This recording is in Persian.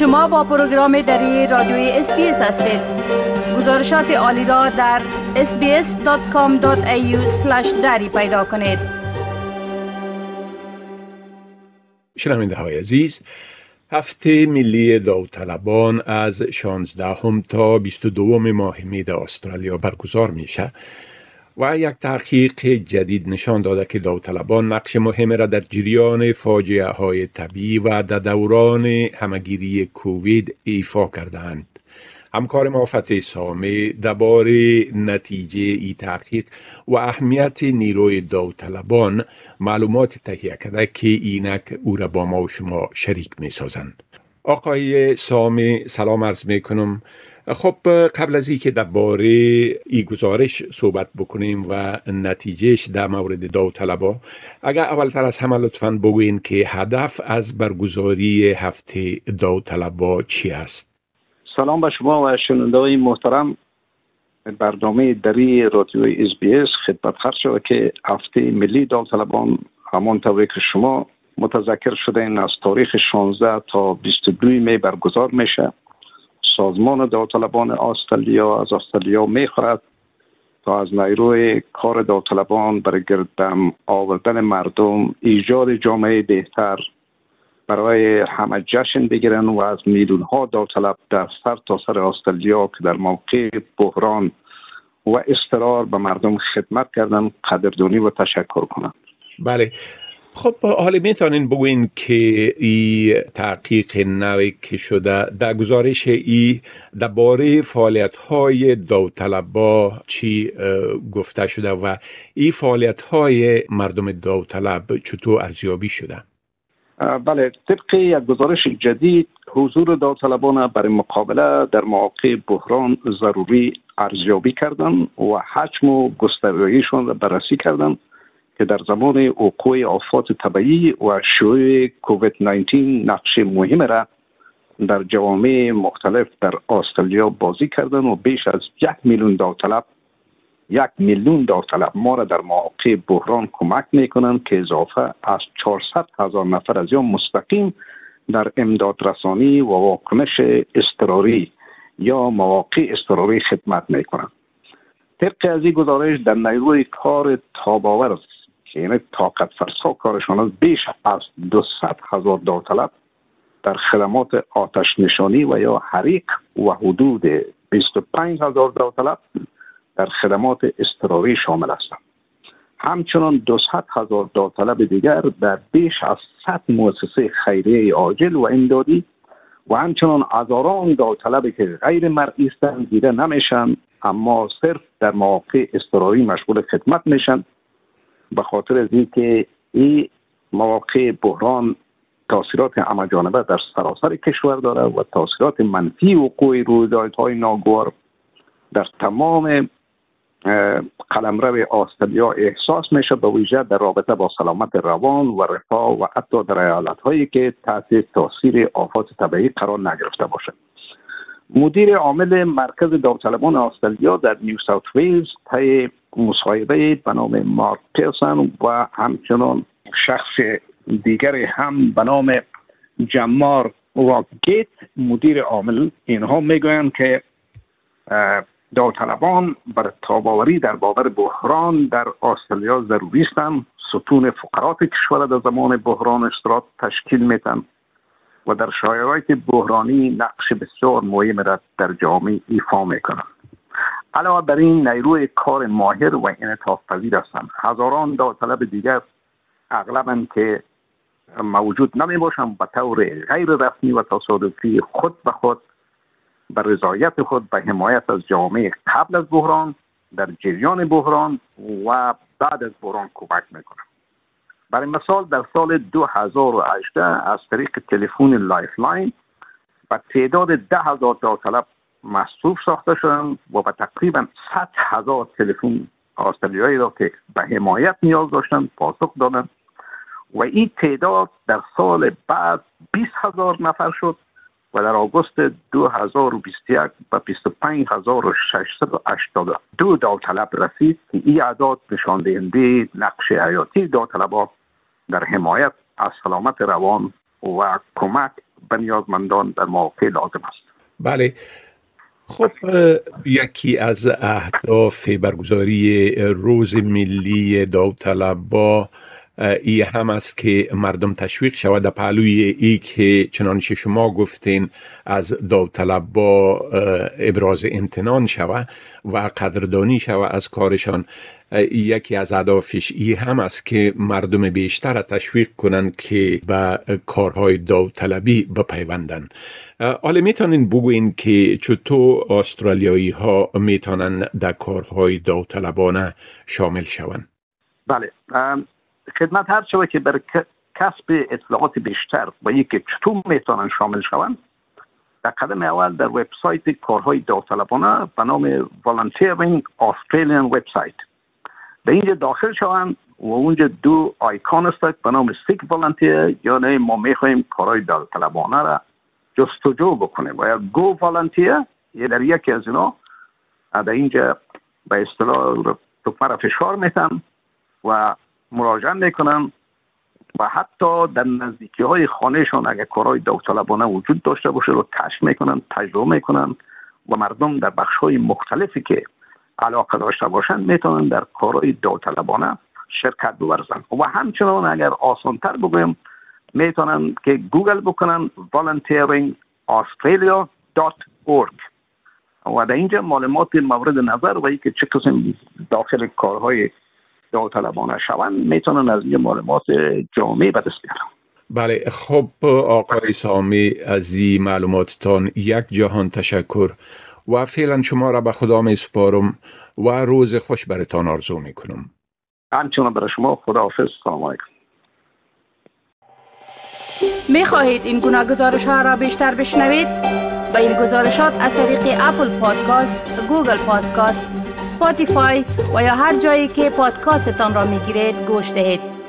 شما با پروگرام دری رادیوی اس بی اس هستید. گزارشات عالی را در sbs.com.au دری پیدا کنید. شنونده های عزیز هفته ملی داوطلبان از 16 هم تا 22 ماه می در استرالیا برگزار میشه. و یک تحقیق جدید نشان داده که داوطلبان نقش مهم را در جریان فاجعه های طبیعی و در دوران همگیری کووید ایفا کردند. همکار ما سامه درباره نتیجه ای تحقیق و اهمیت نیروی داوطلبان معلومات تهیه کرده که اینک او را با ما و شما شریک می سازند. آقای سامه سلام عرض می کنم خب قبل از اینکه درباره ای گزارش صحبت بکنیم و نتیجهش در مورد داوطلبا اگر اولتر از همه لطفا بگوین که هدف از برگزاری هفته داوطلبا چی است؟ سلام به شما و شنونده محترم. برنامه دری رادیوی اس بی اس خدمت عرض شود که هفته ملی داوطلبان همان طوری که شما متذکر شده این از تاریخ 16 تا 22 می برگزار میشه. سازمان داوطلبان استرالیا از استرالیا می‌خواهد تا از نیروی کار داوطلبان برای گردم آوردن مردم ایجاد جامعه بهتر برای همه جشن بگیرن و از میلیون ها داوطلب در سر تا سر استرالیا که در موقع بحران و استرار به مردم خدمت کردن قدردانی و تشکر کنند. بله. خب حالا می‌تونین بگوین که این تحقیق نوی که شده در گزارش ای درباره فعالیت های داوطلبا چی گفته شده و این فعالیت های مردم داوطلب چطور ارزیابی شده؟ بله طبق یک گزارش جدید حضور داوطلبان برای مقابله در مواقع بحران ضروری ارزیابی کردن و حجم و گستراییشان را بررسی کردن که در زمان وقوع آفات طبیعی و شیوع کووید 19 نقش مهم را در جوامع مختلف در استرالیا بازی کردن و بیش از یک میلیون داوطلب یک میلیون داوطلب ما را در مواقع بحران کمک می‌کنند که اضافه از 400 هزار نفر از یا مستقیم در امداد رسانی و واکنش اضطراری یا مواقع اضطراری خدمت می‌کنند. طبق از این گزارش در نیروی کار تاباور که یعنی طاقت فرسا کارشان است بیش از 200 هزار داوطلب در خدمات آتش نشانی و یا حریق و حدود 25 هزار داوطلب در خدمات اضطراری شامل هستند. همچنان 200 هزار داوطلب دیگر در بیش از 100 مؤسسه خیریه عاجل و امدادی و همچنان هزاران داوطلبی که غیر مرئی هستند دیده نمیشن اما صرف در مواقع اضطراری مشغول خدمت میشن. به خاطر از اینکه این مواقع بحران تاثیرات جانبه در سراسر کشور داره و تاثیرات منفی وقوع رویدادهای ناگوار در تمام قلمرو استرالیا احساس میشه به ویژه در رابطه با سلامت روان و رفاه و حتی در ایالت هایی که تحت تاثیر آفات طبیعی قرار نگرفته باشد مدیر عامل مرکز داوطلبان استرالیا در نیو ساوت ویلز طی مصاحبه به نام مارک پیلسن و همچنان شخص دیگر هم به نام جمار راکگیت مدیر عامل. اینها می‌گویند که داوطلبان بر تاباوری در بابر بحران در استرالیا ضروری هستند. ستون فقرات کشور در زمان بحران اشتراک تشکیل میتن و در شرایط بحرانی نقش بسیار مهم را در جامعه ایفا می‌کنند. علاوه بر این نیروی کار ماهر و انعطاف پذیر هستند. هزاران داوطلب دیگر اغلبا که موجود نمی باشند به طور غیر رسمی و تصادفی خود به خود بر رضایت خود به حمایت از جامعه قبل از بحران در جریان بحران و بعد از بحران کمک می‌کنند. برای مثال در سال 2018 از طریق تلفن Lifeline و تعداد ده هزار داوطلب مصروف ساخته شدن و به تقریبا 100 هزار تلفن استرالیایی را که به حمایت نیاز داشتند پاسخ دادند و این تعداد در سال بعد 20 هزار نفر شد و در آگوست 2021 به 25682 داوطلب رسید که این اعداد نشان دهنده نقش حیاتی داوطلبان در حمایت از سلامت روان و کمک به نیازمندان در مواقع لازم است. بله. خب یکی از اهداف برگزاری روز ملی داوطلبا ای هم است که مردم تشویق شود. در پهلوی ای که چنانچه شما گفتین از داوطلبا ابراز امتنان شود و قدردانی شود از کارشان. یکی از اهدافش ای هم است که مردم بیشتر تشویق کنند که به کارهای داوطلبی بپیوندن حالا می‌تونین بگوین که چطور استرالیایی ها می‌تونن در کارهای داوطلبانه شامل شوند؟ بله خدمت هر شوه که بر کسب اطلاعات بیشتر و یکی چطور می‌تونن شامل شوند در قدم اول در وبسایت کارهای داوطلبانه به نام Volunteering Australian وبسایت به اینجا داخل شوند و اونجا دو آیکان است به نام سیک والنتیر یعنی ما می‌خوایم کارهای داوطلبانه را جستجو بکنیم. و یا گو والنتیر یه در یکی از اینا در اینجا به اصطلاح دکمه را فشار میتن و مراجعه می‌کنن و حتی در نزدیکی های خانهشان اگر کارهای داوطلبانه وجود داشته باشه رو کشف می‌کنن تجربه می‌کنن و مردم در بخش های مختلفی که علاقه داشته باشند می‌تونن در کارهای داوطلبانه شرکت بورزن. و همچنان اگر آسانتر بگویم می‌تونن که گوگل بکنن volunteeringaustralia.org و در اینجا معلومات مورد نظر و که چه قسم داخل کارهای داوطلبانه شوند می‌تونن از این معلومات جامعه به بیارن. بله خب آقای سامی از این معلوماتتان یک جهان تشکر. و فعلا شما را به خدا می سپارم و روز خوش برتان آرزو می کنم همچنان برای شما خداحافظ سلام علیکم می خواهید این گونه گزارش ها را بیشتر بشنوید؟ به این گزارشات از طریق Apple Podcast، Google Podcast، Spotify و یا هر جایی که پادکاستتان را می گیرید گوش دهید.